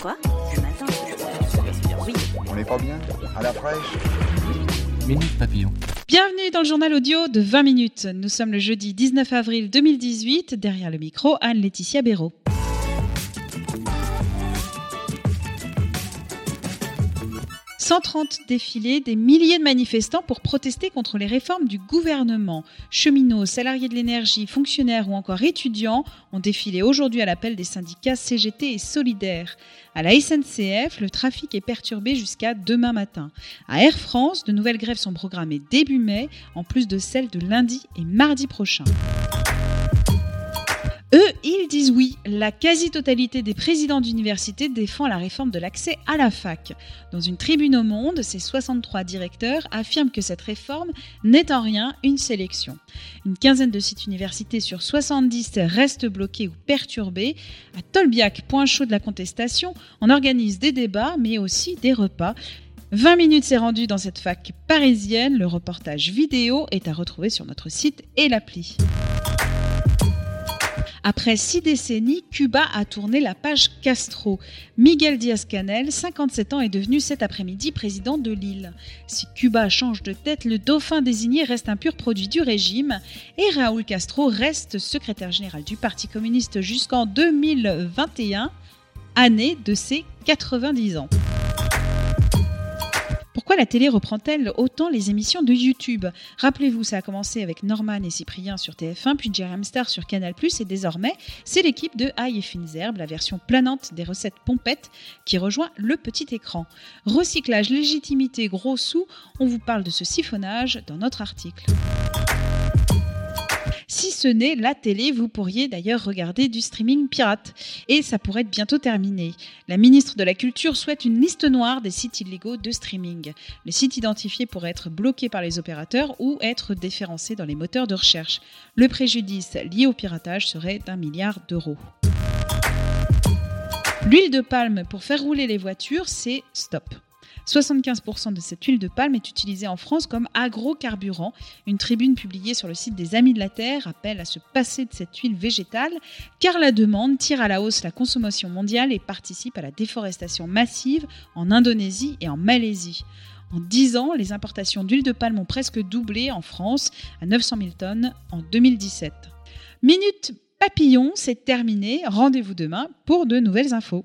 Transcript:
Quoi Le matin Oui. On n'est pas bien À la fraîche Minute Papillon. Bienvenue dans le journal audio de 20 minutes. Nous sommes le jeudi 19 avril 2018. Derrière le micro, Anne-Laetitia Béraud. 130 défilés, des milliers de manifestants pour protester contre les réformes du gouvernement. Cheminots, salariés de l'énergie, fonctionnaires ou encore étudiants ont défilé aujourd'hui à l'appel des syndicats CGT et Solidaires. À la SNCF, le trafic est perturbé jusqu'à demain matin. À Air France, de nouvelles grèves sont programmées début mai, en plus de celles de lundi et mardi prochain. Ils disent oui. La quasi-totalité des présidents d'université défend la réforme de l'accès à la fac. Dans une tribune au Monde, ces 63 directeurs affirment que cette réforme n'est en rien une sélection. Une quinzaine de sites universités sur 70 restent bloqués ou perturbés. À Tolbiac, point chaud de la contestation, on organise des débats mais aussi des repas. 20 minutes s'est rendu dans cette fac parisienne. Le reportage vidéo est à retrouver sur notre site et l'appli. Après six décennies, Cuba a tourné la page Castro. Miguel Diaz-Canel, 57 ans, est devenu cet après-midi président de l'île. Si Cuba change de tête, le dauphin désigné reste un pur produit du régime et Raúl Castro reste secrétaire général du Parti communiste jusqu'en 2021, année de ses 90 ans. Pourquoi la télé reprend-elle autant les émissions de YouTube? Rappelez-vous, ça a commencé avec Norman et Cyprien sur TF1, puis Jeremy Star sur Canal+, et désormais, c'est l'équipe de Aïe et Fines Herbes, la version planante des recettes pompettes, qui rejoint le petit écran. Recyclage, légitimité, gros sous, on vous parle de ce siphonnage dans notre article. Ce n'est la télé, vous pourriez d'ailleurs regarder du streaming pirate. Et ça pourrait être bientôt terminé. La ministre de la Culture souhaite une liste noire des sites illégaux de streaming. Les sites identifiés pourraient être bloqués par les opérateurs ou être déférencés dans les moteurs de recherche. Le préjudice lié au piratage serait d'un milliard d'euros. L'huile de palme pour faire rouler les voitures, c'est stop. 75% de cette huile de palme est utilisée en France comme agrocarburant. Une tribune publiée sur le site des Amis de la Terre appelle à se passer de cette huile végétale car la demande tire à la hausse la consommation mondiale et participe à la déforestation massive en Indonésie et en Malaisie. En 10 ans, les importations d'huile de palme ont presque doublé en France à 900 000 tonnes en 2017. Minute papillon, c'est terminé. Rendez-vous demain pour de nouvelles infos.